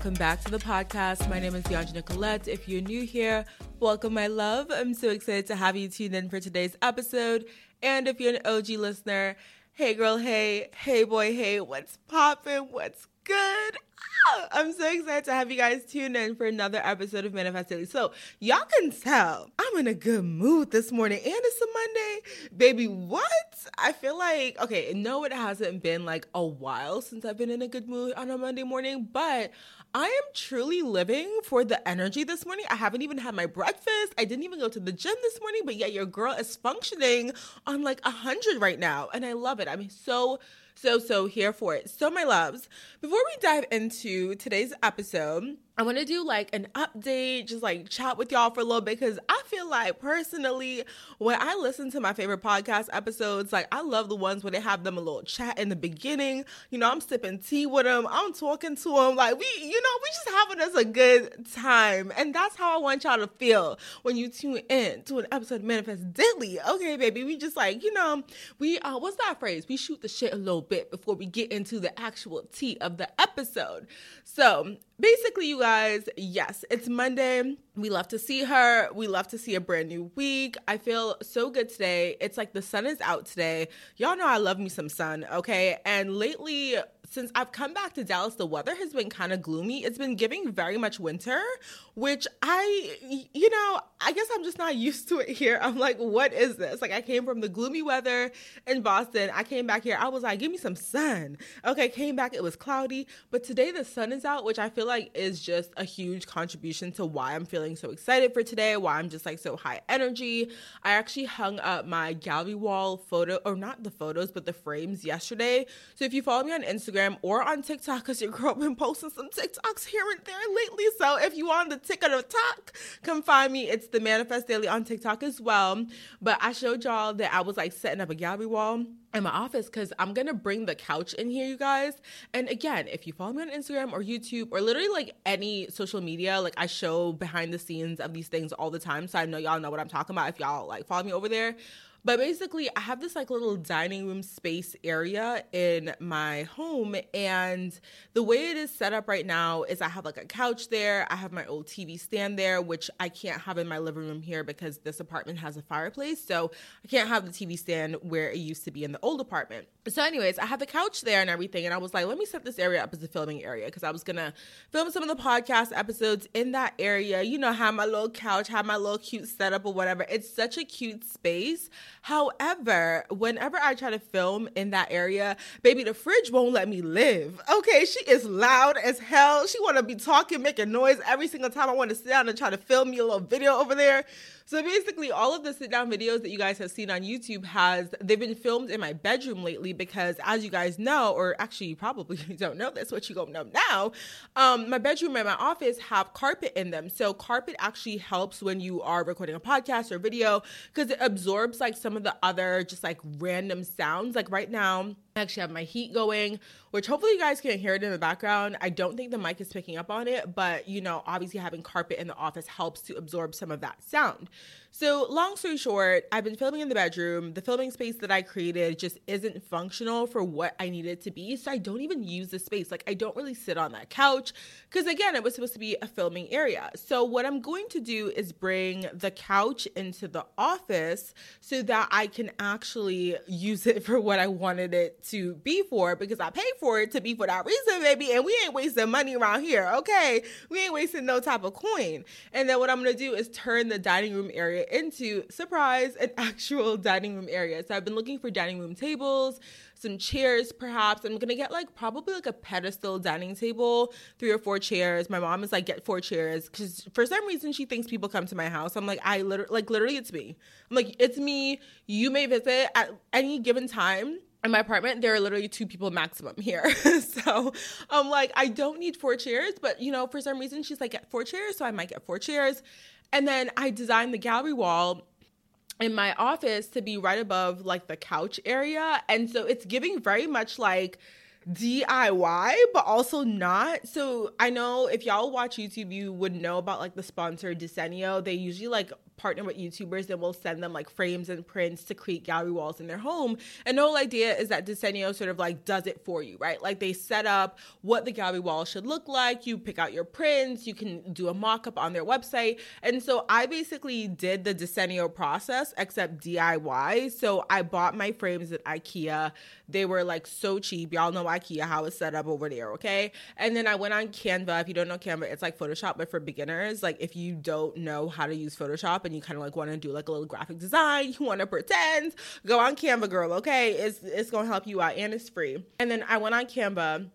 Welcome back to the podcast. My name is Dheandra Nicolette. If you're new here, welcome, my love. I'm so excited to have you tune in for today's episode. And if you're an OG listener, hey, girl, hey, hey, boy, hey, what's poppin'? What's good? Ah, I'm so excited to have you guys tune in for another episode of Manifest Daily. So, y'all can tell I'm in a good mood this morning, and it's a Monday. Baby, what? I feel like, okay, no, it hasn't been like a while since I've been in a good mood on a Monday morning, but I am truly living for the energy this morning. I haven't even had my breakfast. I didn't even go to the gym this morning, but yet your girl is functioning on like a hundred right now. And I love it. I'm so so, so here for it. So, my loves, before we dive into today's episode, I want to do like an update, just like chat with y'all for a little bit because I feel like personally, when I listen to my favorite podcast episodes, like I love the ones where they have them a little chat in the beginning. You know, I'm sipping tea with them, I'm talking to them, like we, you know, we just having us a good time, and that's how I want y'all to feel when you tune in to an episode of Manifest Daily. Okay, baby, we just like you know, we uh, what's that phrase? We shoot the shit a little bit before we get into the actual tea of the episode. So basically, you guys, yes, it's Monday. We love to see her. We love to see a brand new week. I feel so good today. It's like the sun is out today. Y'all know I love me some sun, okay? And lately, since I've come back to Dallas, the weather has been kind of gloomy. It's been giving very much winter, which I, you know, I guess I'm just not used to it here. I'm like, what is this? Like, I came from the gloomy weather in Boston. I came back here. I was like, give me some sun. Okay, came back. It was cloudy, but today the sun is out, which I feel like is just a huge contribution to why I'm feeling so excited for today, why I'm just like so high energy. I actually hung up my gallery wall photo, or not the photos, but the frames yesterday. So if you follow me on Instagram, Instagram or on TikTok because your girl been posting some TikToks here and there lately. So if you want the ticket of talk, come find me. It's the Manifest Daily on TikTok as well. But I showed y'all that I was like setting up a gallery wall in my office because I'm gonna bring the couch in here, you guys. And again, if you follow me on Instagram or YouTube or literally like any social media, like I show behind the scenes of these things all the time. So I know y'all know what I'm talking about if y'all like follow me over there. But basically, I have this like little dining room space area in my home. And the way it is set up right now is I have like a couch there. I have my old TV stand there, which I can't have in my living room here because this apartment has a fireplace. So I can't have the TV stand where it used to be in the old apartment. So, anyways, I have the couch there and everything. And I was like, let me set this area up as a filming area because I was to film some of the podcast episodes in that area. You know, have my little couch, have my little cute setup or whatever. It's such a cute space. However, whenever I try to film in that area, baby, the fridge won't let me live. Okay, she is loud as hell. She want to be talking, making noise every single time I want to sit down and try to film me a little video over there. So basically, all of the sit down videos that you guys have seen on YouTube has they've been filmed in my bedroom lately because, as you guys know, or actually you probably don't know this, what you gonna know now, um, my bedroom and my office have carpet in them. So carpet actually helps when you are recording a podcast or video because it absorbs like some of the other just like random sounds. Like right now. Actually have my heat going, which hopefully you guys can hear it in the background. I don't think the mic is picking up on it, but you know, obviously having carpet in the office helps to absorb some of that sound. So, long story short, I've been filming in the bedroom. The filming space that I created just isn't functional for what I need it to be. So, I don't even use the space. Like, I don't really sit on that couch because, again, it was supposed to be a filming area. So, what I'm going to do is bring the couch into the office so that I can actually use it for what I wanted it to be for because I paid for it to be for that reason, baby. And we ain't wasting money around here, okay? We ain't wasting no type of coin. And then, what I'm gonna do is turn the dining room area area into surprise an actual dining room area. So I've been looking for dining room tables, some chairs perhaps. I'm gonna get like probably like a pedestal dining table, three or four chairs. My mom is like, get four chairs because for some reason she thinks people come to my house. I'm like, I literally like literally it's me. I'm like, it's me. You may visit at any given time in my apartment there are literally two people maximum here so i'm like i don't need four chairs but you know for some reason she's like get four chairs so i might get four chairs and then I designed the gallery wall in my office to be right above like the couch area. And so it's giving very much like DIY, but also not. So I know if y'all watch YouTube, you would know about like the sponsor Desenio. They usually like partner with YouTubers and we'll send them like frames and prints to create gallery walls in their home. And the whole idea is that Desenio sort of like does it for you, right? Like they set up what the gallery wall should look like. You pick out your prints, you can do a mock up on their website. And so I basically did the Desenio process except DIY. So I bought my frames at IKEA. They were like so cheap. Y'all know IKEA, how it's set up over there, okay? And then I went on Canva. If you don't know Canva, it's like Photoshop, but for beginners. Like if you don't know how to use Photoshop and you kind of like want to do like a little graphic design, you want to pretend, go on Canva, girl. Okay, it's it's gonna help you out and it's free. And then I went on Canva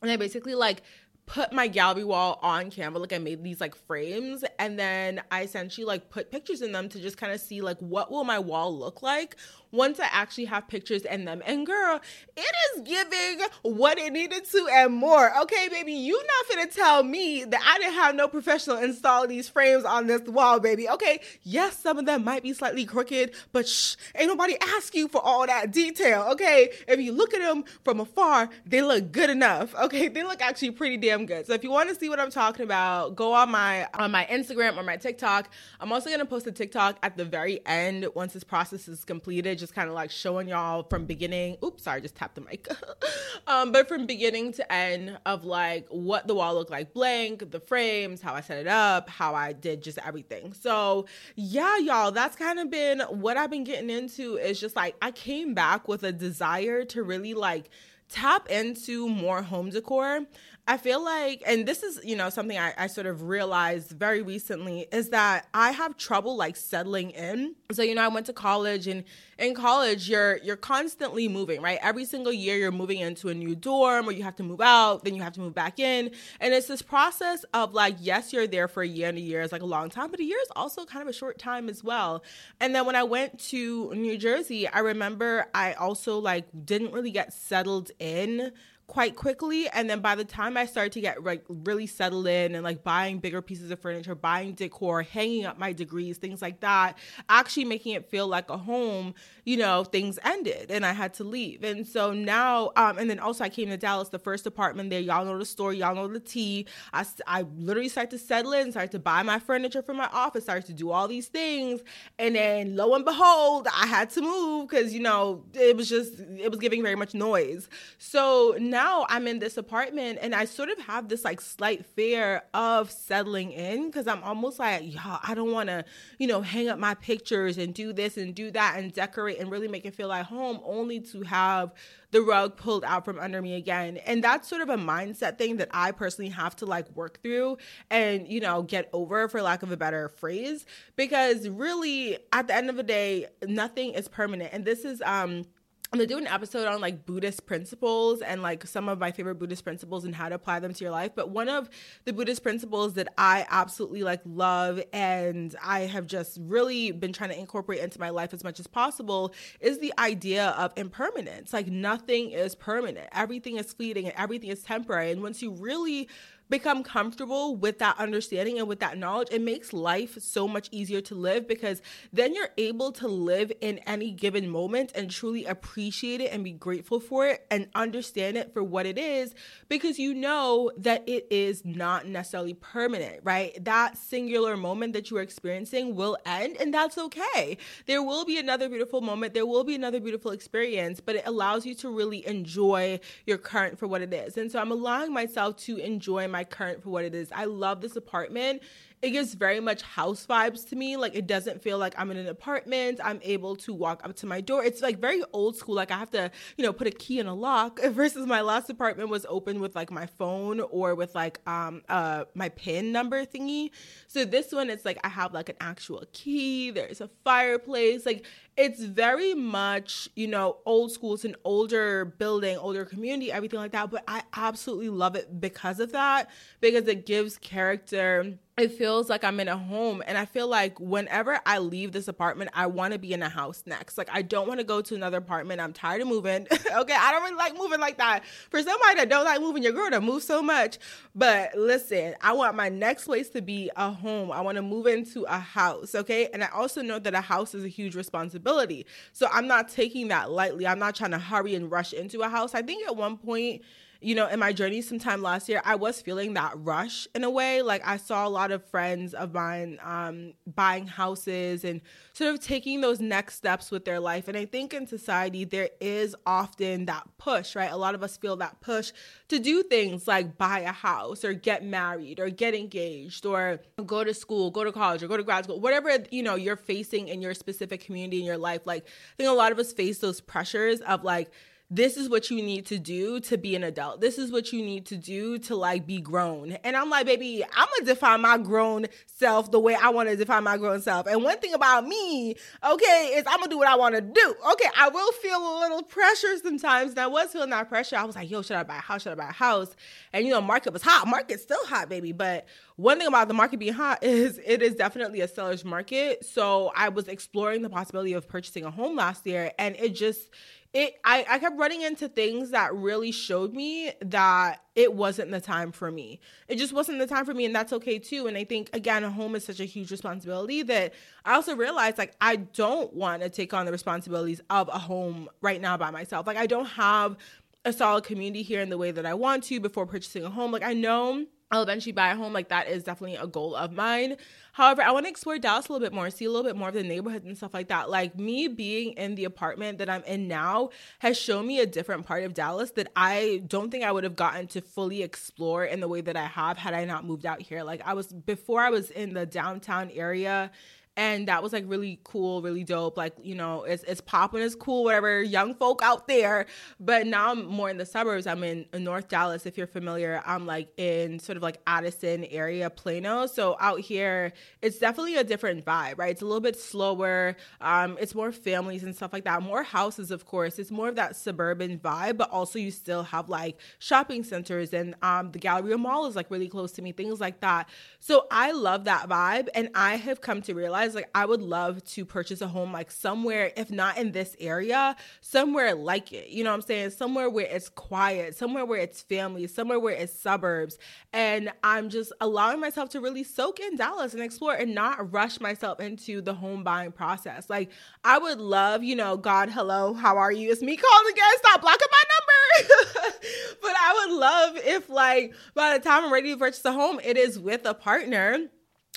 and I basically like put my gallery wall on Canva. Like I made these like frames and then I essentially like put pictures in them to just kind of see like what will my wall look like once I actually have pictures in them. And girl, it is giving what it needed to and more. Okay, baby, you not gonna tell me that I didn't have no professional install these frames on this wall, baby. Okay, yes, some of them might be slightly crooked, but shh, ain't nobody ask you for all that detail. Okay, if you look at them from afar, they look good enough. Okay, they look actually pretty damn good. So if you want to see what I'm talking about, go on my on my Instagram or my TikTok. I'm also gonna post a TikTok at the very end once this process is completed just kind of like showing y'all from beginning. Oops, sorry, just tapped the mic. um, but from beginning to end of like what the wall looked like blank, the frames, how I set it up, how I did just everything. So yeah, y'all, that's kind of been what I've been getting into is just like I came back with a desire to really like tap into more home decor. I feel like, and this is, you know, something I, I, sort of realized very recently is that I have trouble like settling in. So, you know, I went to college and in college you're you're constantly moving, right? Every single year you're moving into a new dorm or you have to move out, then you have to move back in. And it's this process of like, yes, you're there for a year and a year is like a long time, but a year is also kind of a short time as well. And then when I went to New Jersey, I remember I also like didn't really get settled in quite quickly and then by the time i started to get like really settled in and like buying bigger pieces of furniture buying decor hanging up my degrees things like that actually making it feel like a home you know things ended and i had to leave. And so now um and then also i came to dallas the first apartment there. Y'all know the story. Y'all know the tea. I, I literally started to settle in started to buy my furniture for my office started to do all these things. And then lo and behold i had to move because you know it was just it was giving very much noise. So now now I'm in this apartment and I sort of have this like slight fear of settling in because I'm almost like, yeah, I don't want to, you know, hang up my pictures and do this and do that and decorate and really make it feel like home only to have the rug pulled out from under me again. And that's sort of a mindset thing that I personally have to like work through and, you know, get over for lack of a better phrase because really at the end of the day, nothing is permanent. And this is um I'm gonna do an episode on like Buddhist principles and like some of my favorite Buddhist principles and how to apply them to your life. But one of the Buddhist principles that I absolutely like love and I have just really been trying to incorporate into my life as much as possible is the idea of impermanence. Like nothing is permanent, everything is fleeting and everything is temporary. And once you really become comfortable with that understanding and with that knowledge, it makes life so much easier to live because then you're able to live in any given moment and truly appreciate it and be grateful for it and understand it for what it is because you know that it is not necessarily permanent, right? That singular moment that you are experiencing will end and that's okay. There will be another beautiful moment, there will be another beautiful experience, but it allows you to really enjoy your current for what it is. And so I'm allowing myself to enjoy my my current for what it is. I love this apartment it gives very much house vibes to me. Like it doesn't feel like I'm in an apartment. I'm able to walk up to my door. It's like very old school. Like I have to, you know, put a key in a lock versus my last apartment was open with like my phone or with like um uh my pin number thingy. So this one it's like I have like an actual key. There's a fireplace. Like it's very much, you know, old school. It's an older building, older community, everything like that. But I absolutely love it because of that, because it gives character it feels like I'm in a home. And I feel like whenever I leave this apartment, I want to be in a house next. Like, I don't want to go to another apartment. I'm tired of moving. okay. I don't really like moving like that. For somebody that don't like moving, your girl to move so much. But listen, I want my next place to be a home. I want to move into a house. Okay. And I also know that a house is a huge responsibility. So I'm not taking that lightly. I'm not trying to hurry and rush into a house. I think at one point, you know, in my journey sometime last year, I was feeling that rush in a way. Like I saw a lot of friends of mine um, buying houses and sort of taking those next steps with their life. And I think in society, there is often that push, right? A lot of us feel that push to do things like buy a house or get married or get engaged or go to school, go to college or go to grad school, whatever, you know, you're facing in your specific community in your life. Like I think a lot of us face those pressures of like, this is what you need to do to be an adult. This is what you need to do to like be grown. And I'm like, baby, I'm gonna define my grown self the way I wanna define my grown self. And one thing about me, okay, is I'm gonna do what I wanna do. Okay, I will feel a little pressure sometimes. And I was feeling that pressure. I was like, yo, should I buy a house? Should I buy a house? And you know, market was hot. Market's still hot, baby. But one thing about the market being hot is it is definitely a seller's market. So I was exploring the possibility of purchasing a home last year and it just it I, I kept running into things that really showed me that it wasn't the time for me. It just wasn't the time for me, and that's okay too. And I think again, a home is such a huge responsibility that I also realized like I don't want to take on the responsibilities of a home right now by myself. Like I don't have a solid community here in the way that I want to before purchasing a home. Like I know I'll eventually buy a home. Like that is definitely a goal of mine. However, I want to explore Dallas a little bit more, see a little bit more of the neighborhoods and stuff like that. Like me being in the apartment that I'm in now has shown me a different part of Dallas that I don't think I would have gotten to fully explore in the way that I have had I not moved out here. Like I was before I was in the downtown area and that was like really cool, really dope. Like you know, it's it's popping, it's cool, whatever. Young folk out there, but now I'm more in the suburbs. I'm in, North Dallas, if you're familiar. I'm like in sort of like Addison area, Plano. So out here, it's definitely a different vibe, right? It's a little bit slower. Um, it's more families and stuff like that. More houses, of course. It's more of that suburban vibe, but also you still have like shopping centers and um, the Galleria Mall is like really close to me, things like that. So I love that vibe, and I have come to realize realized like I would love to purchase a home like somewhere, if not in this area, somewhere like it. You know what I'm saying? Somewhere where it's quiet, somewhere where it's family, somewhere where it's suburbs. And I'm just allowing myself to really soak in Dallas and explore and not rush myself into the home buying process. Like I would love, you know, God, hello, how are you? It's me calling again. Stop blocking my number. but I would love if like by the time I'm ready to purchase a home, it is with a partner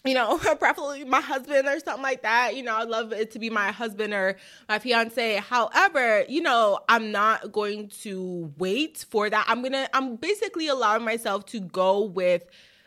you know, preferably my husband or something like that. You know, I'd love it to be my husband or my fiance. However, you know, I'm not going to wait for that. I'm going to, I'm basically allowing myself to go with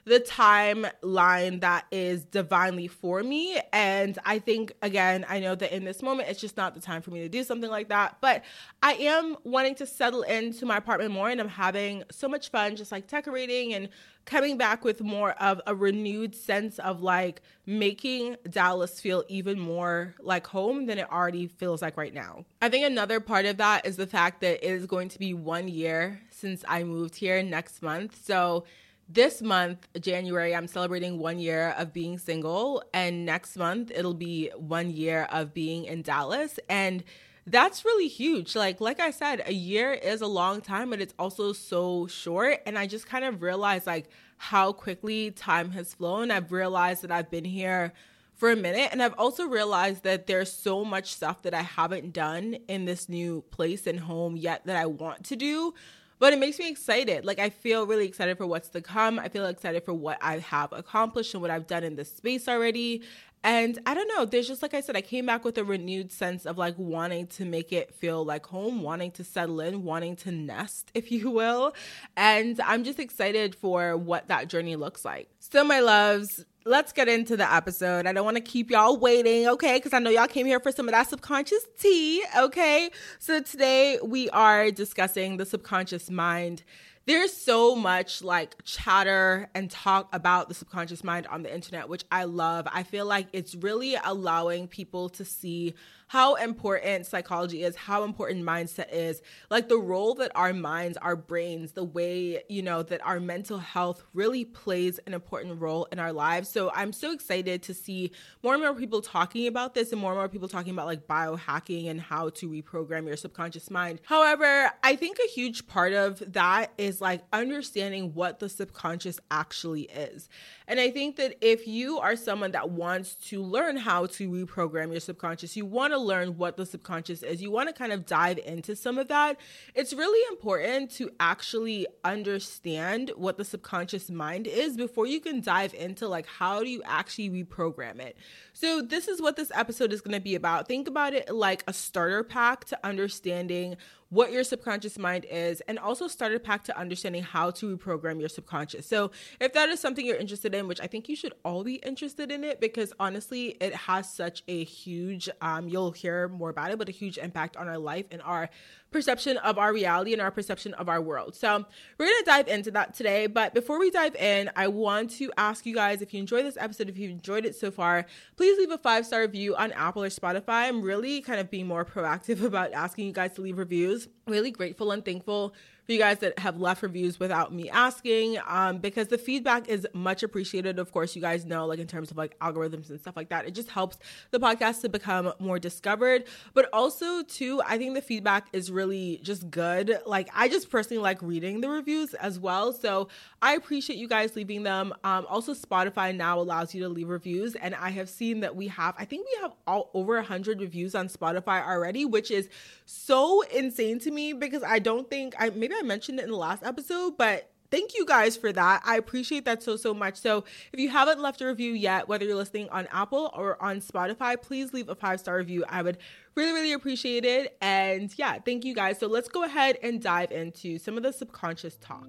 the timeline that is divinely for me. And I think, again, I know that in this moment, it's just not the time for me to do something like that. But I am wanting to settle into my apartment more, and I'm having so much fun just like decorating and coming back with more of a renewed sense of like making Dallas feel even more like home than it already feels like right now. I think another part of that is the fact that it is going to be one year since I moved here next month. So this month, January, I'm celebrating one year of being single, and next month it'll be one year of being in Dallas. And that's really huge. Like like I said, a year is a long time, but it's also so short. And I just kind of realized like how quickly time has flown. I've realized that I've been here for a minute. And I've also realized that there's so much stuff that I haven't done in this new place and home yet that I want to do. But it makes me excited. Like, I feel really excited for what's to come. I feel excited for what I have accomplished and what I've done in this space already. And I don't know, there's just like I said, I came back with a renewed sense of like wanting to make it feel like home, wanting to settle in, wanting to nest, if you will. And I'm just excited for what that journey looks like. So, my loves, let's get into the episode. I don't want to keep y'all waiting, okay? Because I know y'all came here for some of that subconscious tea, okay? So, today we are discussing the subconscious mind there's so much like chatter and talk about the subconscious mind on the internet, which I love. I feel like it's really allowing people to see how important psychology is, how important mindset is, like the role that our minds, our brains, the way, you know, that our mental health really plays an important role in our lives. So I'm so excited to see more and more people talking about this and more and more people talking about like biohacking and how to reprogram your subconscious mind. However, I think a huge part of that is like understanding what the subconscious actually is. And I think that if you are someone that wants to learn how to reprogram your subconscious, you want to learn what the subconscious is, you want to kind of dive into some of that, it's really important to actually understand what the subconscious mind is before you can dive into like how do you actually reprogram it. So, this is what this episode is going to be about. Think about it like a starter pack to understanding what your subconscious mind is, and also starter pack to understanding how to reprogram your subconscious. So, if that is something you're interested in, which I think you should all be interested in it because honestly, it has such a huge, um, you'll hear more about it, but a huge impact on our life and our perception of our reality and our perception of our world. So, we're going to dive into that today. But before we dive in, I want to ask you guys if you enjoyed this episode, if you enjoyed it so far, please leave a five star review on Apple or Spotify. I'm really kind of being more proactive about asking you guys to leave reviews. Really grateful and thankful for you guys that have left reviews without me asking um, because the feedback is much appreciated. Of course, you guys know, like in terms of like algorithms and stuff like that, it just helps the podcast to become more discovered. But also, too, I think the feedback is really just good. Like, I just personally like reading the reviews as well. So I appreciate you guys leaving them. Um, also, Spotify now allows you to leave reviews, and I have seen that we have, I think we have all over 100 reviews on Spotify already, which is so insane to me because I don't think I maybe I mentioned it in the last episode, but thank you guys for that. I appreciate that so, so much. So, if you haven't left a review yet, whether you're listening on Apple or on Spotify, please leave a five star review. I would really, really appreciate it. And yeah, thank you guys. So, let's go ahead and dive into some of the subconscious talk.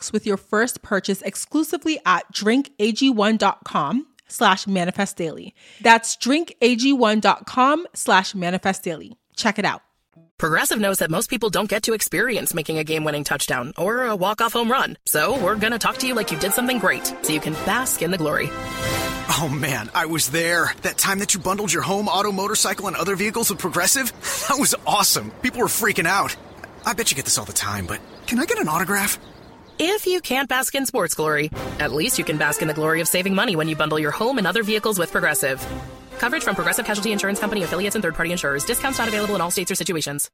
with your first purchase exclusively at drinkag1.com slash manifest daily. That's drinkag1.com slash manifest daily. Check it out. Progressive knows that most people don't get to experience making a game winning touchdown or a walk off home run. So we're going to talk to you like you did something great so you can bask in the glory. Oh man, I was there. That time that you bundled your home, auto, motorcycle, and other vehicles with Progressive? That was awesome. People were freaking out. I bet you get this all the time, but can I get an autograph? If you can't bask in sports glory, at least you can bask in the glory of saving money when you bundle your home and other vehicles with Progressive. Coverage from Progressive Casualty Insurance Company affiliates and third party insurers. Discounts not available in all states or situations.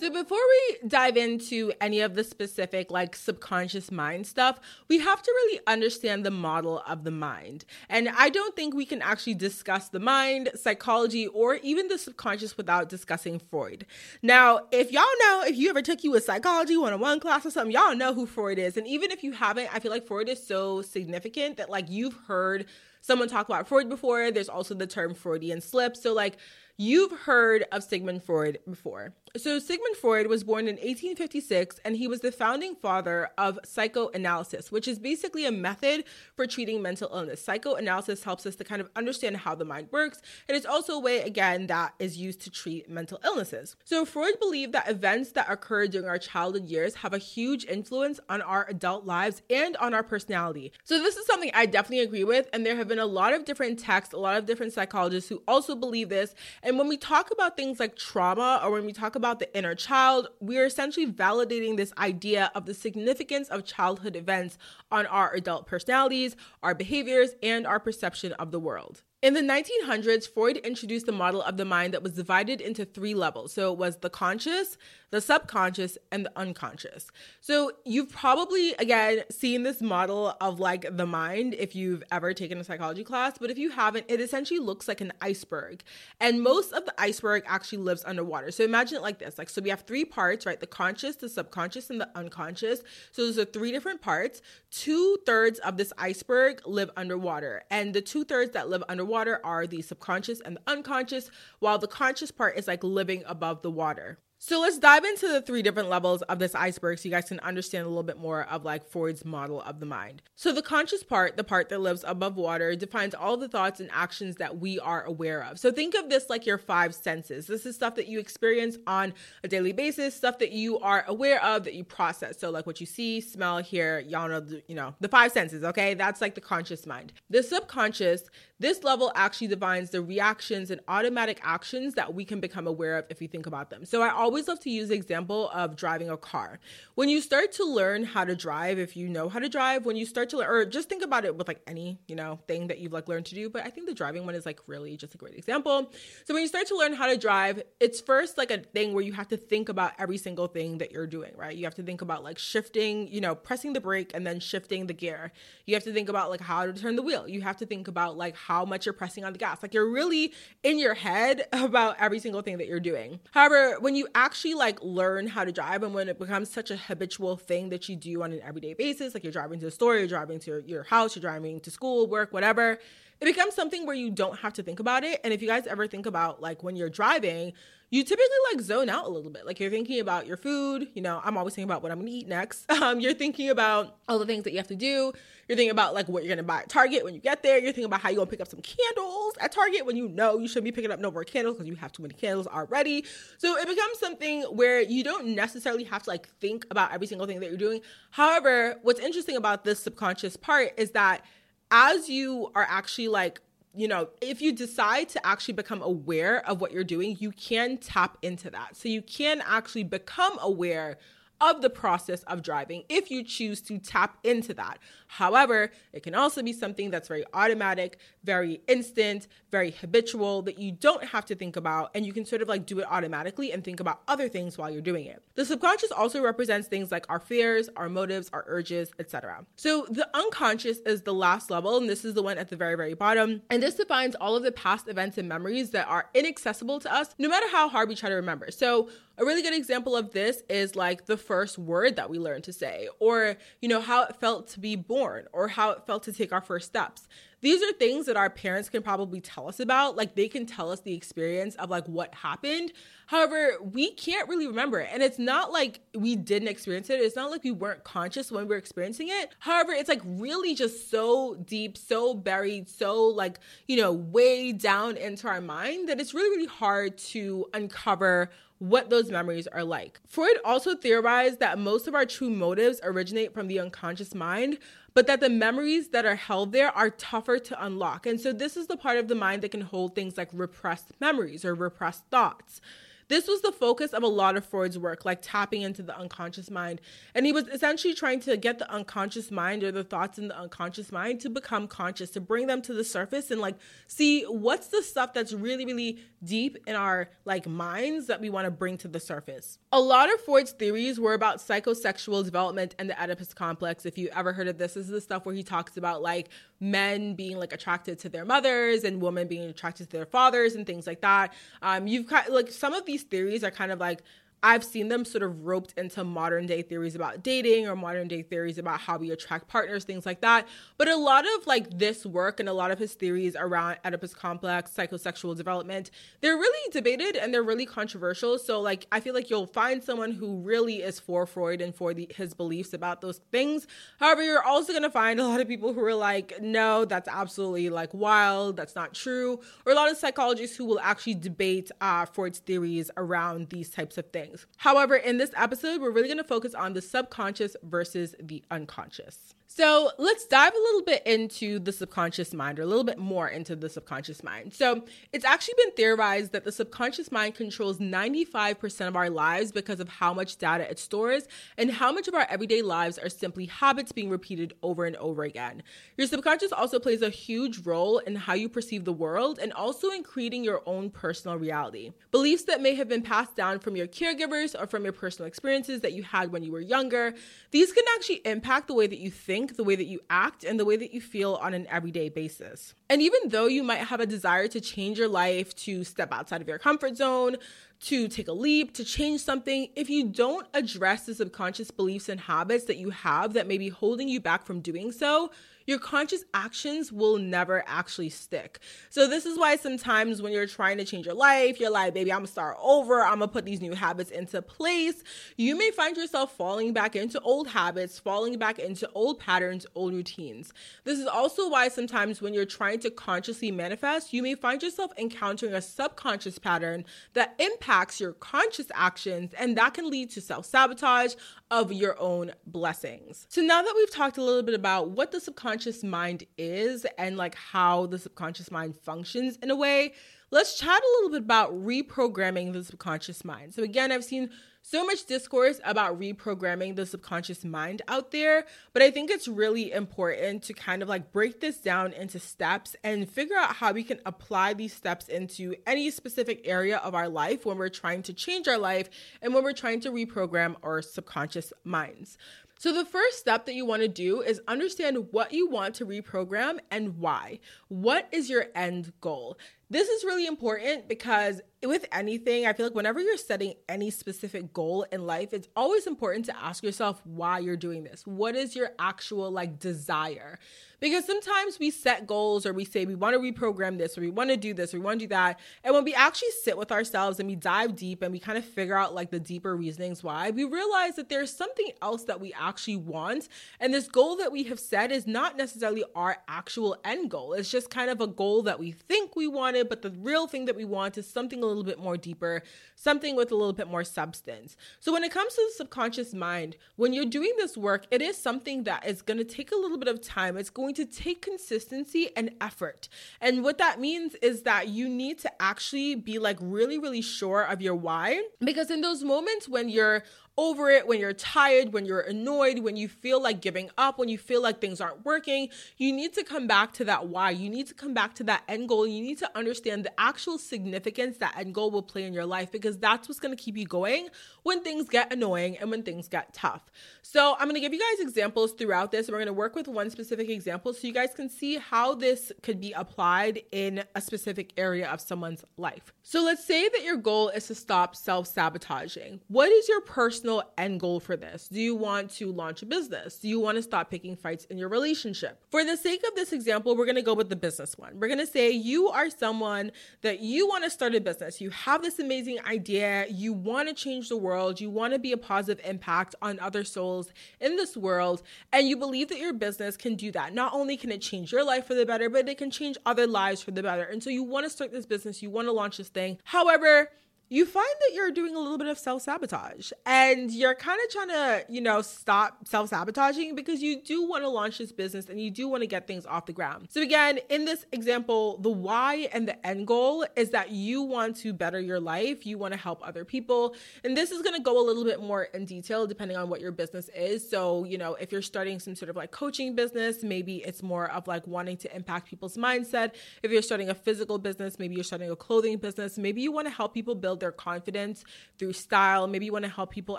So before we dive into any of the specific like subconscious mind stuff, we have to really understand the model of the mind. And I don't think we can actually discuss the mind, psychology, or even the subconscious without discussing Freud. Now, if y'all know, if you ever took you a psychology 101 class or something, y'all know who Freud is. And even if you haven't, I feel like Freud is so significant that like you've heard someone talk about Freud before. There's also the term Freudian slip. So like You've heard of Sigmund Freud before. So, Sigmund Freud was born in 1856 and he was the founding father of psychoanalysis, which is basically a method for treating mental illness. Psychoanalysis helps us to kind of understand how the mind works, and it's also a way, again, that is used to treat mental illnesses. So, Freud believed that events that occur during our childhood years have a huge influence on our adult lives and on our personality. So, this is something I definitely agree with, and there have been a lot of different texts, a lot of different psychologists who also believe this. And when we talk about things like trauma or when we talk about the inner child, we are essentially validating this idea of the significance of childhood events on our adult personalities, our behaviors, and our perception of the world. In the 1900s, Freud introduced the model of the mind that was divided into three levels. So it was the conscious, the subconscious, and the unconscious. So you've probably, again, seen this model of like the mind if you've ever taken a psychology class, but if you haven't, it essentially looks like an iceberg. And most of the iceberg actually lives underwater. So imagine it like this like, so we have three parts, right? The conscious, the subconscious, and the unconscious. So those are three different parts. Two thirds of this iceberg live underwater. And the two thirds that live underwater are the subconscious and the unconscious, while the conscious part is like living above the water. So let's dive into the three different levels of this iceberg so you guys can understand a little bit more of like Freud's model of the mind. So the conscious part, the part that lives above water, defines all the thoughts and actions that we are aware of. So think of this like your five senses. This is stuff that you experience on a daily basis, stuff that you are aware of that you process. So like what you see, smell, hear, y'all know, you know, the five senses, okay? That's like the conscious mind. The subconscious, this level actually defines the reactions and automatic actions that we can become aware of if we think about them. So I always love to use the example of driving a car. When you start to learn how to drive, if you know how to drive, when you start to learn, or just think about it with like any, you know, thing that you've like learned to do. But I think the driving one is like really just a great example. So when you start to learn how to drive, it's first like a thing where you have to think about every single thing that you're doing, right? You have to think about like shifting, you know, pressing the brake and then shifting the gear. You have to think about like how to turn the wheel. You have to think about like how much you're pressing on the gas. Like you're really in your head about every single thing that you're doing. However, when you actually like learn how to drive and when it becomes such a habitual thing that you do on an everyday basis, like you're driving to the store, you're driving to your house, you're driving to school, work, whatever, it becomes something where you don't have to think about it. And if you guys ever think about like when you're driving, you typically like zone out a little bit. Like you're thinking about your food. You know, I'm always thinking about what I'm gonna eat next. Um, you're thinking about all the things that you have to do. You're thinking about like what you're gonna buy at Target when you get there. You're thinking about how you're gonna pick up some candles at Target when you know you shouldn't be picking up no more candles because you have too many candles already. So it becomes something where you don't necessarily have to like think about every single thing that you're doing. However, what's interesting about this subconscious part is that as you are actually like you know, if you decide to actually become aware of what you're doing, you can tap into that. So you can actually become aware of the process of driving if you choose to tap into that. However, it can also be something that's very automatic, very instant, very habitual that you don't have to think about and you can sort of like do it automatically and think about other things while you're doing it. The subconscious also represents things like our fears, our motives, our urges, etc. So the unconscious is the last level and this is the one at the very very bottom and this defines all of the past events and memories that are inaccessible to us no matter how hard we try to remember. So a really good example of this is like the first word that we learned to say, or, you know, how it felt to be born, or how it felt to take our first steps. These are things that our parents can probably tell us about. Like they can tell us the experience of like what happened. However, we can't really remember it. And it's not like we didn't experience it. It's not like we weren't conscious when we were experiencing it. However, it's like really just so deep, so buried, so like, you know, way down into our mind that it's really, really hard to uncover what those memories are like. Freud also theorized that most of our true motives originate from the unconscious mind, but that the memories that are held there are tougher to unlock. And so, this is the part of the mind that can hold things like repressed memories or repressed thoughts. This was the focus of a lot of Freud's work, like tapping into the unconscious mind. And he was essentially trying to get the unconscious mind or the thoughts in the unconscious mind to become conscious, to bring them to the surface and like see what's the stuff that's really, really deep in our like minds that we want to bring to the surface. A lot of Freud's theories were about psychosexual development and the Oedipus complex. If you ever heard of this, this is the stuff where he talks about like men being like attracted to their mothers and women being attracted to their fathers and things like that. Um, you've got like some of these theories are kind of like I've seen them sort of roped into modern day theories about dating or modern day theories about how we attract partners, things like that. But a lot of like this work and a lot of his theories around Oedipus complex, psychosexual development, they're really debated and they're really controversial. So like I feel like you'll find someone who really is for Freud and for the, his beliefs about those things. However, you're also to find a lot of people who are like, no, that's absolutely like wild, that's not true, or a lot of psychologists who will actually debate uh, Freud's theories around these types of things things. However, in this episode, we're really going to focus on the subconscious versus the unconscious. So let's dive a little bit into the subconscious mind, or a little bit more into the subconscious mind. So it's actually been theorized that the subconscious mind controls 95% of our lives because of how much data it stores and how much of our everyday lives are simply habits being repeated over and over again. Your subconscious also plays a huge role in how you perceive the world and also in creating your own personal reality. Beliefs that may have been passed down from your caregivers or from your personal experiences that you had when you were younger, these can actually impact the way that you think think, the way that you act, and the way that you feel on an everyday basis. And even though you might have a desire to change your life, to step outside of your comfort zone, to take a leap, to change something, if you don't address the subconscious beliefs and habits that you have that may be holding you back from doing so, your conscious actions will never actually stick. So, this is why sometimes when you're trying to change your life, you're like, baby, I'm gonna start over, I'm gonna put these new habits into place. You may find yourself falling back into old habits, falling back into old patterns, old routines. This is also why sometimes when you're trying to consciously manifest, you may find yourself encountering a subconscious pattern that impacts your conscious actions, and that can lead to self sabotage of your own blessings. So, now that we've talked a little bit about what the subconscious subconscious mind is and like how the subconscious mind functions in a way, let's chat a little bit about reprogramming the subconscious mind. So, again, I've seen so much discourse about reprogramming the subconscious mind out there, but I think it's really important to kind of like break this down into steps and figure out how we can apply these steps into any specific area of our life when we're trying to change our life and when we're trying to reprogram our subconscious minds. So, the first step that you want to do is understand what you want to reprogram and why. What is your end goal? This is really important because with anything, I feel like whenever you're setting any specific goal in life, it's always important to ask yourself why you're doing this. What is your actual like desire? Because sometimes we set goals or we say we want to reprogram this or we want to do this or we want to do that. And when we actually sit with ourselves and we dive deep and we kind of figure out like the deeper reasonings why, we realize that there's something else that we actually want. And this goal that we have set is not necessarily our actual end goal. It's just kind of a goal that we think we wanted, but the real thing that we want is something a little bit more deeper, something with a little bit more substance. So when it comes to the subconscious mind, when you're doing this work, it is something that is going to take a little bit of time. It's going to take consistency and effort. And what that means is that you need to actually be like really, really sure of your why. Because in those moments when you're over it, when you're tired, when you're annoyed, when you feel like giving up, when you feel like things aren't working, you need to come back to that why. You need to come back to that end goal. You need to understand the actual significance that end goal will play in your life because that's what's going to keep you going when things get annoying and when things get tough. So, I'm going to give you guys examples throughout this. We're going to work with one specific example so you guys can see how this could be applied in a specific area of someone's life. So, let's say that your goal is to stop self sabotaging. What is your personal personal end goal for this? Do you want to launch a business? Do you want to stop picking fights in your relationship? For the sake of this example, we're going to go with the business one. We're going to say you are someone that you want to start a business. You have this amazing idea. You want to change the world. You want to be a positive impact on other souls in this world. And you believe that your business can do that. Not only can it change your life for the better, but it can change other lives for the better. And so you want to start this business. You want to launch this thing. However, you find that you're doing a little bit of self sabotage and you're kind of trying to, you know, stop self sabotaging because you do want to launch this business and you do want to get things off the ground. So, again, in this example, the why and the end goal is that you want to better your life, you want to help other people. And this is going to go a little bit more in detail depending on what your business is. So, you know, if you're starting some sort of like coaching business, maybe it's more of like wanting to impact people's mindset. If you're starting a physical business, maybe you're starting a clothing business, maybe you want to help people build build their confidence through style. Maybe you want to help people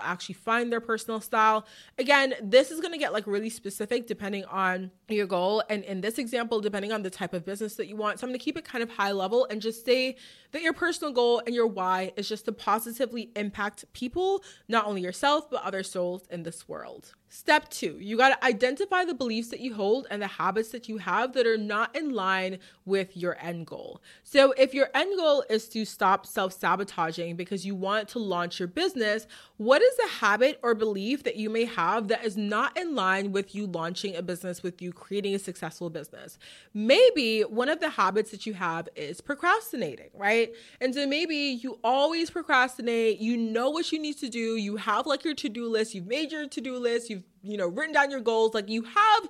actually find their personal style. Again, this is going to get like really specific depending on your goal. And in this example, depending on the type of business that you want. So I'm going to keep it kind of high level and just say that your personal goal and your why is just to positively impact people, not only yourself, but other souls in this world. Step two, you got to identify the beliefs that you hold and the habits that you have that are not in line with your end goal. So, if your end goal is to stop self sabotaging because you want to launch your business, what is a habit or belief that you may have that is not in line with you launching a business, with you creating a successful business? Maybe one of the habits that you have is procrastinating, right? And so maybe you always procrastinate, you know what you need to do, you have like your to do list, you've made your to do list, you've you know, written down your goals. Like you have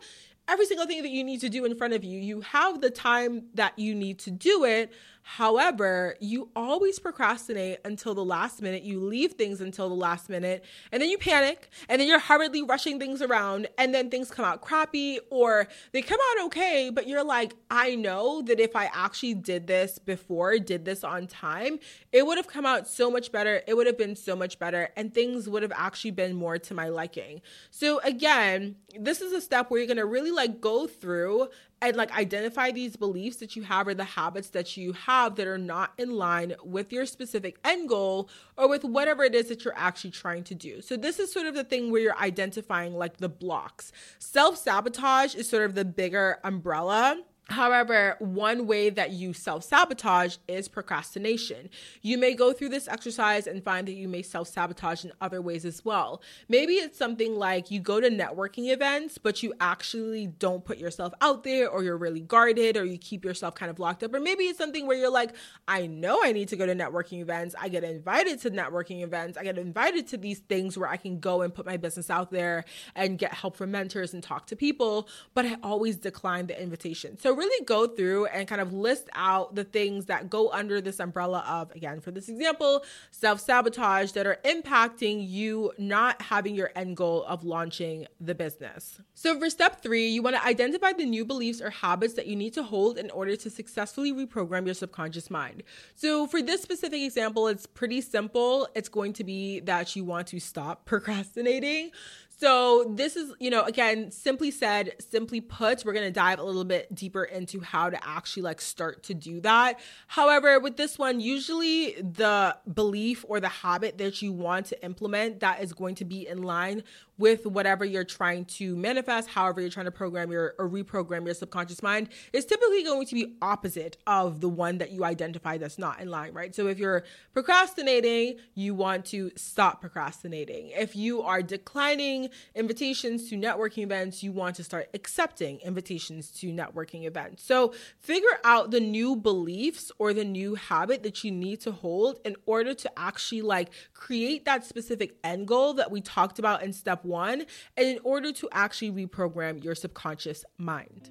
every single thing that you need to do in front of you. You have the time that you need to do it. However, you always procrastinate until the last minute. You leave things until the last minute and then you panic and then you're hurriedly rushing things around and then things come out crappy or they come out okay, but you're like, I know that if I actually did this before, did this on time, it would have come out so much better. It would have been so much better and things would have actually been more to my liking. So again, this is a step where you're to really like go through and like identify these beliefs that you have or the habits that you have that are not in line with your specific end goal or with whatever it is that you're actually trying to do. So this is sort of the thing where you're identifying like the blocks. Self-sabotage is sort of the bigger umbrella However, one way that you self sabotage is procrastination. You may go through this exercise and find that you may self sabotage in other ways as well. Maybe it's something like you go to networking events, but you actually don't put yourself out there, or you're really guarded, or you keep yourself kind of locked up. Or maybe it's something where you're like, I know I need to go to networking events. I get invited to networking events. I get invited to these things where I can go and put my business out there and get help from mentors and talk to people, but I always decline the invitation. So, really go through and kind of list out the things that go under this umbrella of, again, for this example, self sabotage that are impacting you not having your end goal of launching the business. So, for step three, you want to identify the new beliefs or habits that you need to hold in order to successfully reprogram your subconscious mind. So, for this specific example, it's pretty simple. It's going to be that you want to stop procrastinating. So this is, you know, again, simply said, simply put, we're going to dive a little bit deeper into how to actually like start to do that. However, with this one, usually the belief or the habit that you want to implement that is going to be in line with whatever you're trying to manifest, however you're trying to program your or reprogram your subconscious mind, is typically going to be opposite of the one that you identify that's not in line, right? So if you're procrastinating, you want to stop procrastinating. If you are declining invitations to networking events, you want to start accepting invitations to networking events. So figure out the new beliefs or the new habit that you need to hold in order to actually like create that specific end goal that we talked about in step one, and in order to actually reprogram your subconscious mind.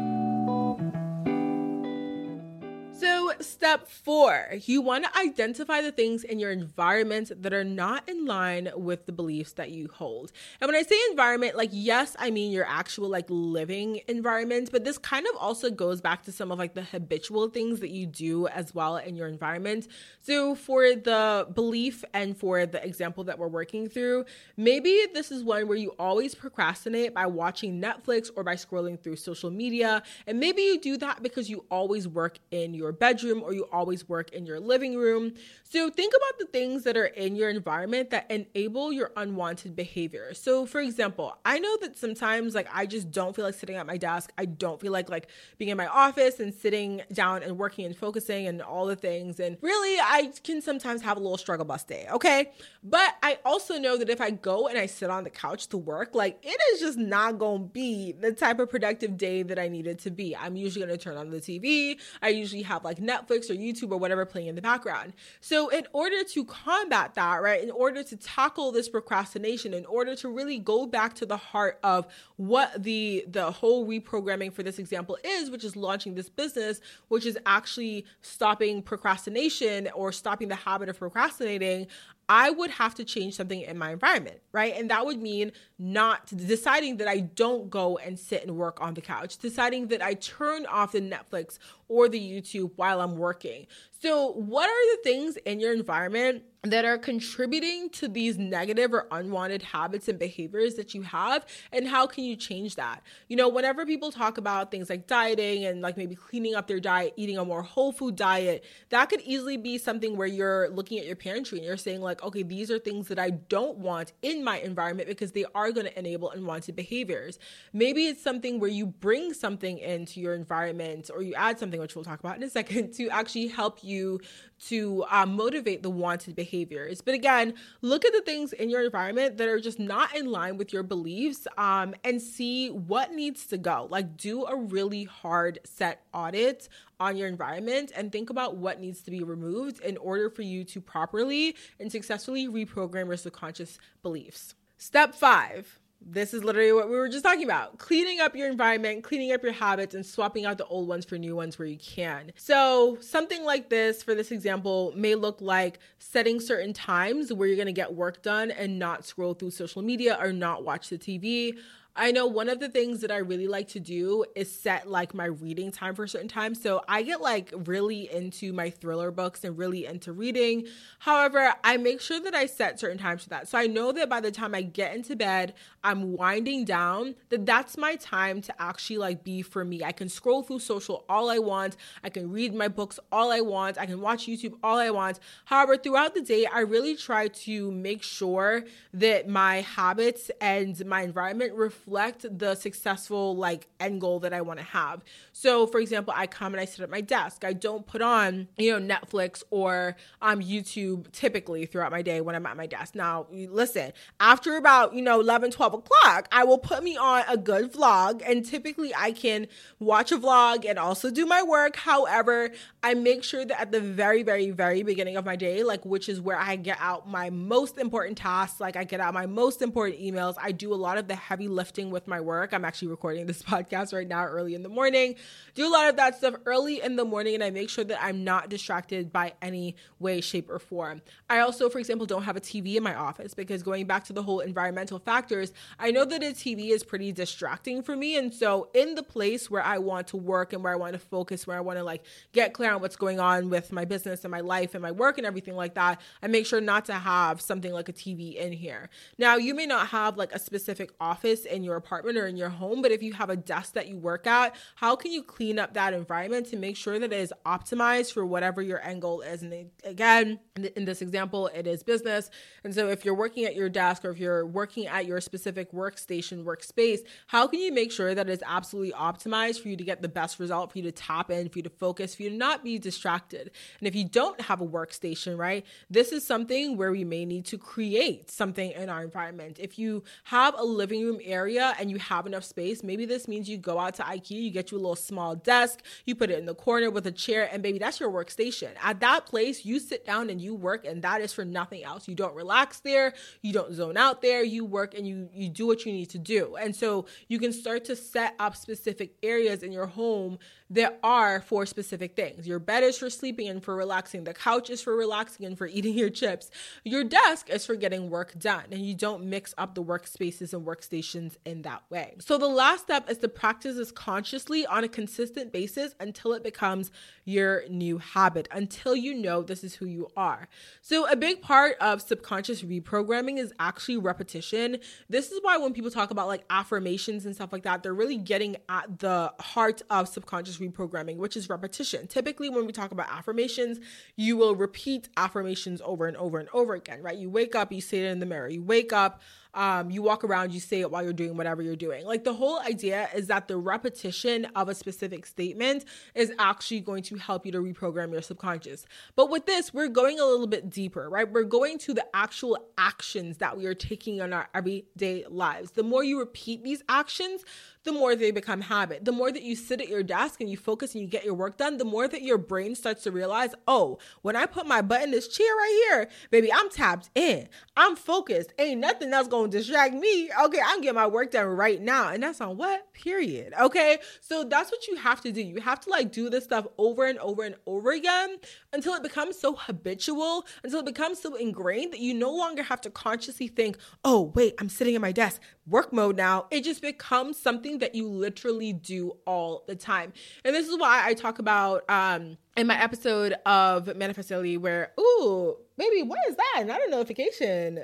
Step four, you want to identify the things in your environment that are not in line with the beliefs that you hold. And when I say environment, like, yes, I mean your actual like living environment, but this kind of also goes back to some of like the habitual things that you do as well in your environment. So for the belief and for the example that we're working through, maybe this is one where you always procrastinate by watching Netflix or by scrolling through social media. And maybe you do that because you always work in your bedroom or you always work in your living room. So think about the things that are in your environment that enable your unwanted behavior. So for example, I know that sometimes like I just don't feel like sitting at my desk. I don't feel like like being in my office and sitting down and working and focusing and all the things. And really I can sometimes have a little struggle bus day, okay? But I also know that if I go and I sit on the couch to work, like it is just not going to be the type of productive day that I needed to be. I'm usually going to turn on the TV. I usually have like Netflix Netflix or YouTube or whatever playing in the background. So, in order to combat that, right, in order to tackle this procrastination, in order to really go back to the heart of what the the whole reprogramming for this example is, which is launching this business, which is actually stopping procrastination or stopping the habit of procrastinating, I would have to change something in my environment, right? And that would mean not deciding that I don't go and sit and work on the couch, deciding that I turn off the Netflix or the YouTube while I'm working. So, what are the things in your environment that are contributing to these negative or unwanted habits and behaviors that you have and how can you change that you know whenever people talk about things like dieting and like maybe cleaning up their diet eating a more whole food diet that could easily be something where you're looking at your pantry and you're saying like okay these are things that i don't want in my environment because they are going to enable unwanted behaviors maybe it's something where you bring something into your environment or you add something which we'll talk about in a second to actually help you to um, motivate the wanted behaviors. But again, look at the things in your environment that are just not in line with your beliefs um, and see what needs to go. Like, do a really hard set audit on your environment and think about what needs to be removed in order for you to properly and successfully reprogram your subconscious beliefs. Step five this is literally what we were just talking about cleaning up your environment, cleaning up your habits, and swapping out the old ones for new ones where you can. So, something like this for this example may look like setting certain times where you're gonna get work done and not scroll through social media or not watch the TV. I know one of the things that I really like to do is set like my reading time for certain time. So I get like really into my thriller books and really into reading. However, I make sure that I set certain times for that. So I know that by the time I get into bed, I'm winding down, that that's my time to actually like be for me. I can scroll through social all I want. I can read my books all I want. I can watch YouTube all I want. However, throughout the day, I really try to make sure that my habits and my environment reflect reflect the successful like end goal that I want to have. So, for example, I come and I sit at my desk. I don't put on, you know, Netflix or um YouTube typically throughout my day when I'm at my desk. Now, listen, after about, you know, 11, 12 o'clock, I will put me on a good vlog and typically I can watch a vlog and also do my work. However, I make sure that at the very, very, very beginning of my day, like which is where I get out my most important tasks, like I get out my most important emails. I do a lot of the heavy lifting with my work. I'm actually recording this podcast right now early in the morning. Do a lot of that stuff early in the morning, and I make sure that I'm not distracted by any way, shape, or form. I also, for example, don't have a TV in my office because going back to the whole environmental factors, I know that a TV is pretty distracting for me. And so, in the place where I want to work and where I want to focus, where I want to like get clear on what's going on with my business and my life and my work and everything like that, I make sure not to have something like a TV in here. Now, you may not have like a specific office in your apartment or in your home, but if you have a desk that you work at, how can you clean up that environment to make sure that it is optimized for whatever your end goal is? And again, in this example, it is business. And so if you're working at your desk or if you're working at your specific workstation, workspace, how can you make sure that it's absolutely optimized for you to get the best result, for you to tap in, for you to focus, for you to not be distracted. And if you don't have a workstation, right, this is something where we may need to create something in our environment. If you have a living room area and you have enough space, maybe this means you go out to IKEA, you get you a little small desk, you put it in the corner with a chair, and baby, that's your workstation. At that place, you sit down and you work, and that is for nothing else. You don't relax there, you don't zone out there, you work and you you do what you need to do. And so you can start to set up specific areas in your home that are for specific things. Your bed is for sleeping and for relaxing. The couch is for relaxing and for eating your chips. Your desk is for getting work done. And you don't mix up the workspaces and workstations in that way. So the last step is to practice this consciously on a consistent basis until it becomes your new habit, until you know this is who you are. So a big part of subconscious reprogramming is actually repetition. This is why when people talk about like affirmations and stuff like that, they're really getting at the heart of subconscious reprogramming, which is repetition. Typically, when we talk about affirmations, you will repeat affirmations over and over and over again, right? You wake up, you say it in the mirror. You wake up, um, you walk around, you say it while you're doing whatever you're doing. Like the whole idea is that the repetition of a specific statement is actually going to help you to reprogram your subconscious. But with this, we're going a little bit deeper, right? We're going to the actual actions that we are taking in our everyday lives. The more you repeat these actions, the more they become habit. The more that you sit at your desk and you focus and you get your work done, the more that your brain starts to realize, oh, when I put my butt in this chair right here, baby, I'm tapped in. I'm focused. Ain't nothing going to distract me. Okay, I'm getting my work done right now. And that's on what? Period. Okay. So that's what you have to do. You have to like do this stuff over and over and over again until it becomes so habitual, until it becomes so ingrained that you no longer have to consciously think, oh, wait, I'm sitting at my desk, work mode now. It just becomes something that you literally do all the time. And this is why I talk about um in my episode of Manifestly where, ooh, baby, what is that? Not a notification.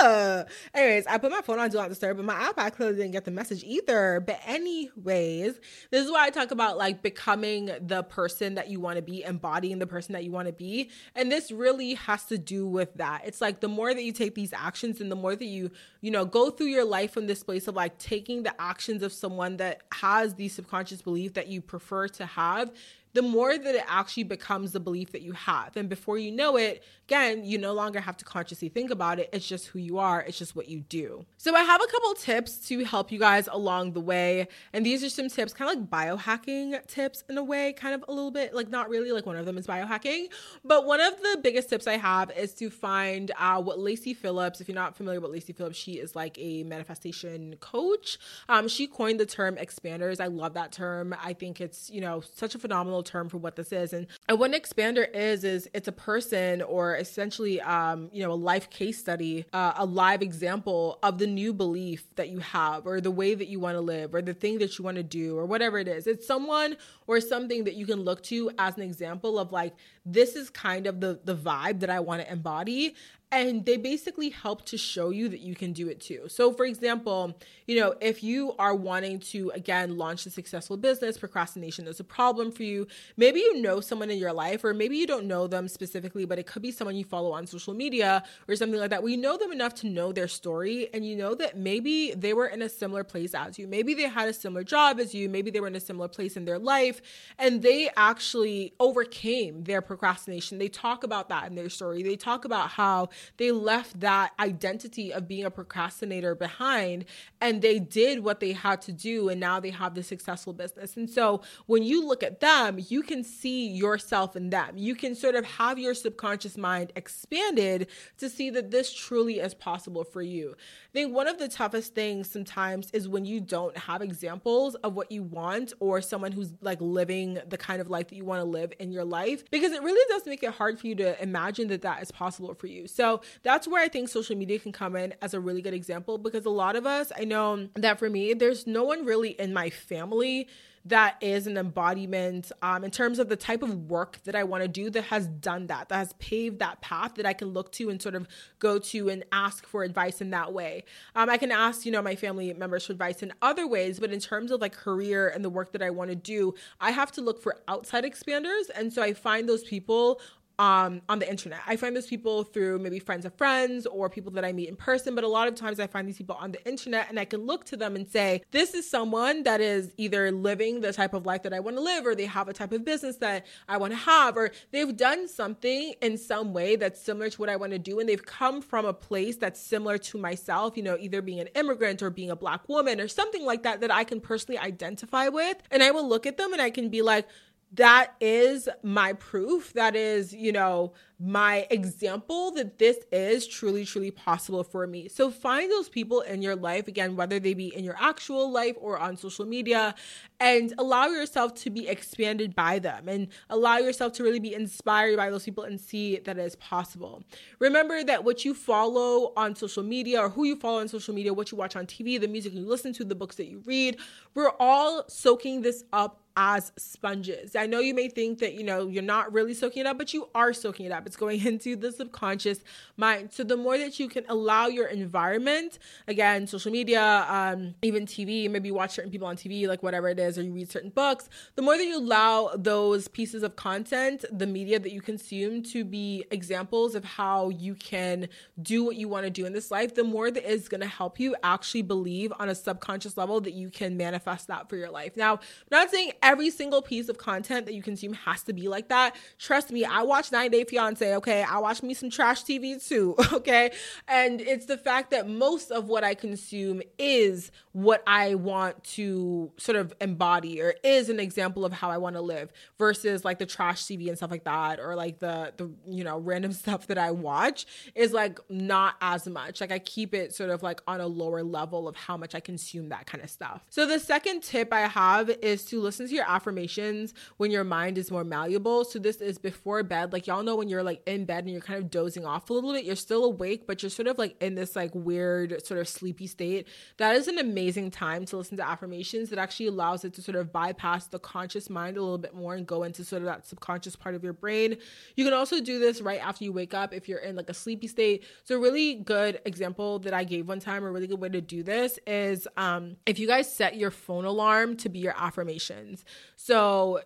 Ah. Anyways, I put my phone on Do Not Disturb, but my iPad clearly didn't get the message either. But anyways, this is why I talk about like becoming the person that you want to be, embodying the person that you want to be. And this really has to do with that. It's like the more that you take these actions and the more that you, you know, go through your life from this place of like taking the actions of someone that has the subconscious belief that you prefer to have, the more that it actually becomes the belief that you have. And before you know it, again, you no longer have to consciously think about it. It's just who you are, it's just what you do. So, I have a couple tips to help you guys along the way. And these are some tips, kind of like biohacking tips in a way, kind of a little bit like not really like one of them is biohacking. But one of the biggest tips I have is to find what Lacy Phillips, if you're not familiar with Lacy Phillips, she is like a manifestation coach. Um, she coined the term expanders. I love that term. I think it's, you know, such a phenomenal term for what this is. And, and what an expander is, is it's a person or essentially, um, you know, a life case study, uh, a live example of the new belief that you have or the way that you want to live or the thing that you want to do or whatever it is. It's someone or something that you can look to as an example of like, this is kind of the, the vibe that I want to embody and they basically help to show you that you can do it too. So, for example, you know, if you are wanting to again launch a successful business, procrastination is a problem for you. Maybe you know someone in your life, or maybe you don't know them specifically, but it could be someone you follow on social media or something like that. We know them enough to know their story, and you know that maybe they were in a similar place as you. Maybe they had a similar job as you. Maybe they were in a similar place in their life, and they actually overcame their procrastination. They talk about that in their story. They talk about how they left that identity of being a procrastinator behind and they did what they had to do and now they have the successful business. And so when you look at them, you can see yourself in them. You can sort of have your subconscious mind expanded to see that this truly is possible for you. I think one of the toughest things sometimes is when you don't have examples of what you want or someone who's like living the kind of life that you want to live in your life because it really does make it hard for you to imagine that that is possible for you. So that's where I think social media can come in as a really good example because a lot of us, I know that for me, there's no one really in my family that is an embodiment um, in terms of the type of work that I want to do that has done that, that has paved that path that I can look to and sort of go to and ask for advice in that way. Um, I can ask, you know, my family members for advice in other ways, but in terms of like career and the work that I want to do, I have to look for outside expanders. And so I find those people um, on the internet. I find those people through maybe friends of friends or people that I meet in person, but a lot of times I find these people on the internet and I can look to them and say, this is someone that is either living the type of life that I want to live, or they have a type of business that I want to have, or they've done something in some way that's similar to what I want to do. And they've come from a place that's similar to myself, you know, either being an immigrant or being a black woman or something like that, that I can personally identify with. And I will look at them and I can be like, that is my proof. That is, you know, my example that this is truly, truly possible for me. So find those people in your life, again, whether they be in your actual life or on social media, and allow yourself to be expanded by them and allow yourself to really be inspired by those people and see that it is possible. Remember that what you follow on social media or who you follow on social media, what you watch on TV, the music you listen to, the books that you read, we're all soaking this up as sponges. I know you may think that, you know, you're not really soaking it up, but you are soaking it up. It's going into the subconscious mind. So the more that you can allow your environment, again, social media, um, even TV, maybe you watch certain people on TV, like whatever it is, or you read certain books, the more that you allow those pieces of content, the media that you consume to be examples of how you can do what you want to do in this life, the more that is going to help you actually believe on a subconscious level that you can manifest that for your life. Now, I'm not saying every single piece of content that you consume has to be like that. Trust me, I watch 90 Day Fiance, okay? I watch me some trash TV too, okay? And it's the fact that most of what I consume is what I want to sort of embody or is an example of how I want to live versus like the trash TV and stuff like that or like the the you know random stuff that I watch is like not as much. Like I keep it sort of like on a lower level of how much I consume that kind of stuff. So the second tip I have is to listen your affirmations when your mind is more malleable. So this is before bed. Like y'all know when you're like in bed and you're kind of dozing off a little bit, you're still awake, but you're sort of like in this like weird sort of sleepy state. That is an amazing time to listen to affirmations that actually allows it to sort of bypass the conscious mind a little bit more and go into sort of that subconscious part of your brain. You can also do this right after you wake up if you're in like a sleepy state. So really good example that I gave one time, a really good way to do this is um, if you guys set your phone alarm to be your affirmations. So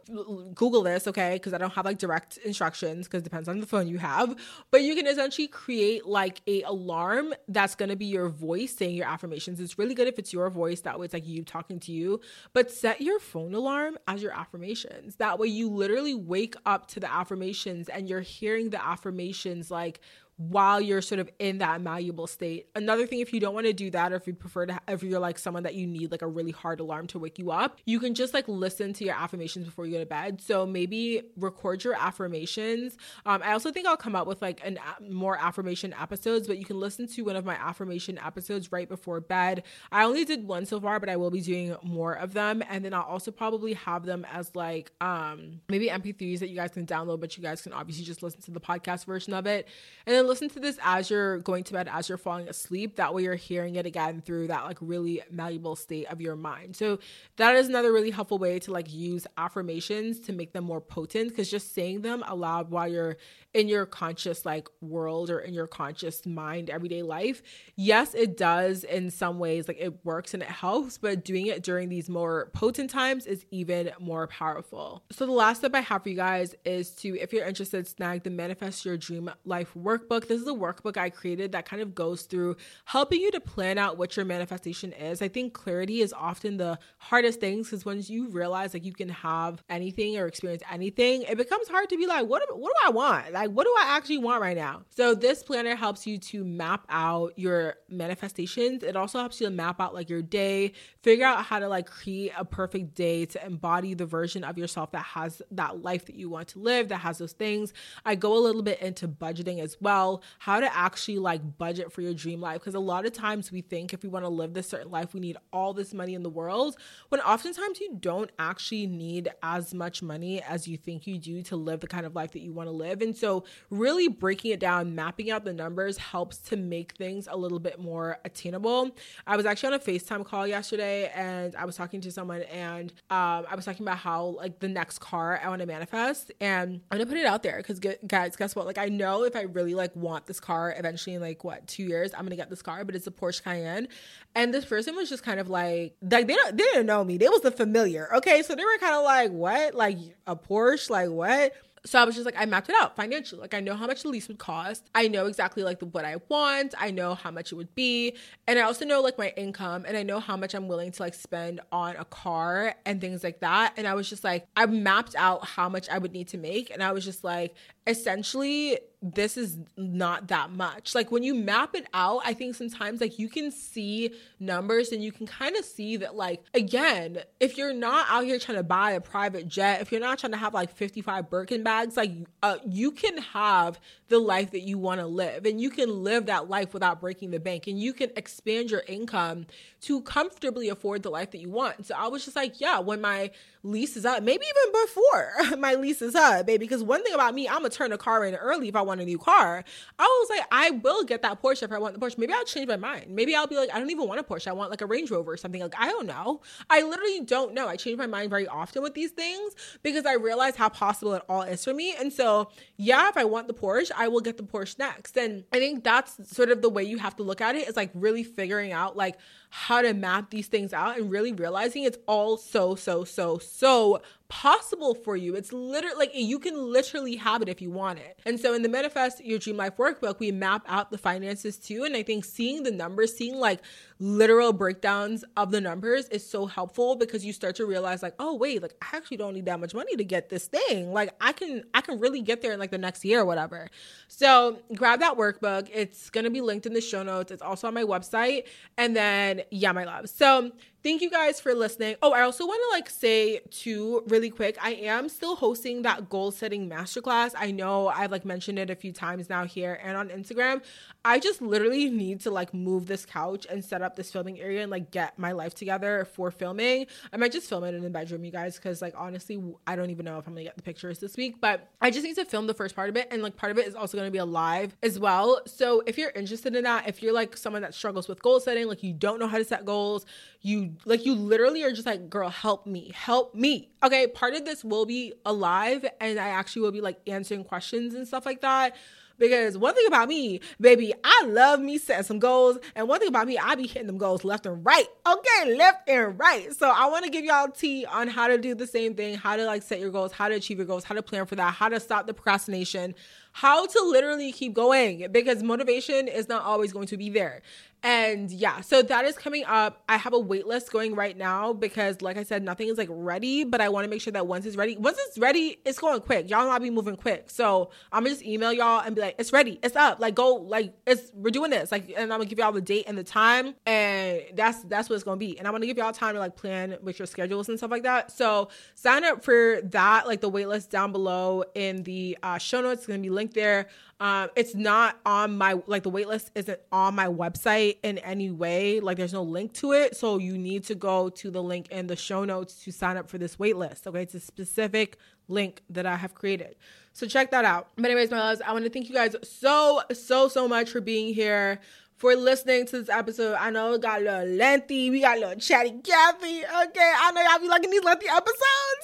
Google this, okay? Because I don't have like direct instructions because it depends on the phone you have. But you can essentially create like a alarm that's gonna be your voice saying your affirmations. It's really good if it's your voice. That way it's like you talking to you. But set your phone alarm as your affirmations. That way you literally wake up to the affirmations and you're hearing the affirmations like while you're sort of in that malleable state. Another thing, if you don't want to do that, or if you prefer to, if you're like someone that you need like a really hard alarm to wake you up, you can just like listen to your affirmations before you go to bed. So maybe record your affirmations. Um, I also think I'll come up with like an more affirmation episodes, but you can listen to one of my affirmation episodes right before bed. I only did one so far, but I will be doing more of them, and then I'll also probably have them as like um maybe MP3s that you guys can download, but you guys can obviously just listen to the podcast version of it, and then listen to this as you're going to bed, as you're falling asleep. That way you're hearing it again through that like really malleable state of your mind. So that is another really helpful way to like use affirmations to make them more potent because just saying them aloud while you're in your conscious like world or in your conscious mind everyday life yes it does in some ways like it works and it helps but doing it during these more potent times is even more powerful so the last step i have for you guys is to if you're interested snag the manifest your dream life workbook this is a workbook i created that kind of goes through helping you to plan out what your manifestation is i think clarity is often the hardest things because once you realize like you can have anything or experience anything it becomes hard to be like what, what do i want like, what do I actually want right now? So, this planner helps you to map out your manifestations. It also helps you to map out like your day, figure out how to like create a perfect day to embody the version of yourself that has that life that you want to live, that has those things. I go a little bit into budgeting as well, how to actually like budget for your dream life. Because a lot of times we think if we want to live this certain life, we need all this money in the world, when oftentimes you don't actually need as much money as you think you do to live the kind of life that you want to live. And so, really breaking it down, mapping out the numbers helps to make things a little bit more attainable. I was actually on a FaceTime call yesterday and I was talking to someone and um, I was talking about how, like, the next car I want to manifest. And I'm to put it out there because, guys, guess what? Like, I know if I really, like, want this car eventually in, like, what, two years, I'm to get this car, but it's a Porsche Cayenne. And this person was just kind of like, like, they, don't, they didn't know me. They was the familiar. Okay. So they were kind of like, what? Like, a Porsche? Like, what? So I was just like, I mapped it out financially. Like I know how much the lease would cost. I know exactly like the, what I want. I know how much it would be. And I also know like my income and I know how much I'm willing to like spend on a car and things like that. And I was just like, I mapped out how much I would need to make. And I was just like, essentially, this is not that much. Like when you map it out, I think sometimes like you can see numbers and you can kind of see that like again, if you're not out here trying to buy a private jet, if you're not trying to have like 55 Birkin bags, like uh, you can have the life that you want to live and you can live that life without breaking the bank and you can expand your income to comfortably afford the life that you want. So I was just like, yeah, when my lease is up, maybe even before my lease is up, baby. Because one thing about me, I'm gonna turn a car in early if I want a new car. I was like, I will get that Porsche if I want the Porsche. Maybe I'll change my mind. Maybe I'll be like, I don't even want a Porsche. I want like a Range Rover or something. Like, I don't know. I literally don't know. I change my mind very often with these things because I realize how possible it all is for me. And so, yeah, if I want the Porsche, I will get the Porsche next. And I think that's sort of the way you have to look at it is like really figuring out like how to map these things out and really realizing it's all so, so, so, so possible for you. It's literally like you can literally have it if you want it. And so in the Manifest Your Dream Life workbook, we map out the finances too. And I think seeing the numbers, seeing like literal breakdowns of the numbers is so helpful because you start to realize like, oh wait, like I actually don't need that much money to get this thing. Like I can I can really get there in like the next year or whatever. So grab that workbook. It's gonna be linked in the show notes. It's also on my website. And then yeah, my love. So thank you guys for listening. Oh, I also want to like say too really quick, I am still hosting that goal setting masterclass. I know I've like mentioned it a few times now here and on Instagram. I just literally need to like move this couch and set up this filming area and like get my life together for filming. I might just film it in the bedroom, you guys, because like honestly, I don't even know if I'm gonna get the pictures this week, but I just need to film the first part of it. And like part of it is also gonna be a live as well. So if you're interested in that, if you're like someone that struggles with goal setting, like you don't know how to set goals, you like you literally are just like, girl, help me, help me. Okay, part of this will be alive and I actually will be like answering questions and stuff like that. Because one thing about me, baby, I love me setting some goals. And one thing about me, I be hitting them goals left and right. Okay, left and right. So I want to give y'all tea on how to do the same thing, how to like set your goals, how to achieve your goals, how to plan for that, how to stop the procrastination, how to literally keep going because motivation is not always going to be there. And yeah, so that is coming up. I have a wait list going right now because, like I said, nothing is like ready, but I want to make sure that once it's ready, once it's ready, it's going quick. Y'all not be moving quick. So I'm gonna just email y'all and be like, it's ready, it's up. Like go, like it's we're doing this. Like, and I'm gonna give y'all the date and the time, and that's that's what it's gonna be. And I'm gonna give y'all time to like plan with your schedules and stuff like that. So sign up for that, like the wait list down below in the uh, show notes. It's gonna be linked there. Um, it's not on my like the waitlist isn't on my website in any way. Like there's no link to it. So you need to go to the link in the show notes to sign up for this waitlist. Okay. It's a specific link that I have created. So check that out. But anyways, my loves, I want to thank you guys so, so, so much for being here for listening to this episode. I know it got a little lengthy. We got a little chatty Cathy. Okay. I know y'all be liking these lengthy episodes.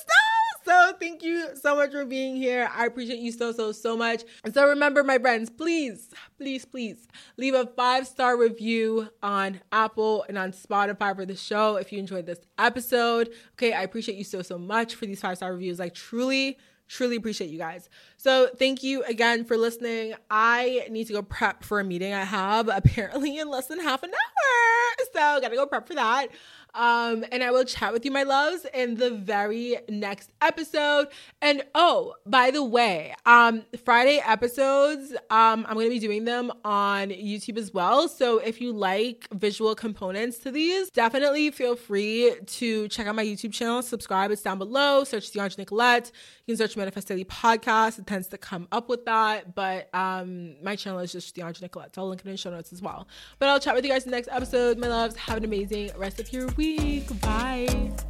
No! So thank you so much for being here. I appreciate you so, so, so much. And so remember, my friends, please, please, please leave a five star review on Apple and on Spotify for the show if you enjoyed this episode. Okay. I appreciate you so, so much for these five star reviews. Like, truly, truly appreciate you guys. So thank you again for listening. I need to go prep for a meeting I have apparently in less than half an hour. So gotta go prep for that. Um, and I will chat with you, my loves, in the very next episode. And oh, by the way, um, Friday episodes, um, I'm gonna be doing them on YouTube as well. So if you like visual components to these, definitely feel free to check out my YouTube channel, subscribe, it's down below. Search Dheandra Nicolette. You can search Manifest Daily Podcast. It tends to come up with that. But um, my channel is just Dheandra Nicolette. So I'll link it in the show notes as well. But I'll chat with you guys in the next episode. My loves, have an amazing rest of your week. Bye.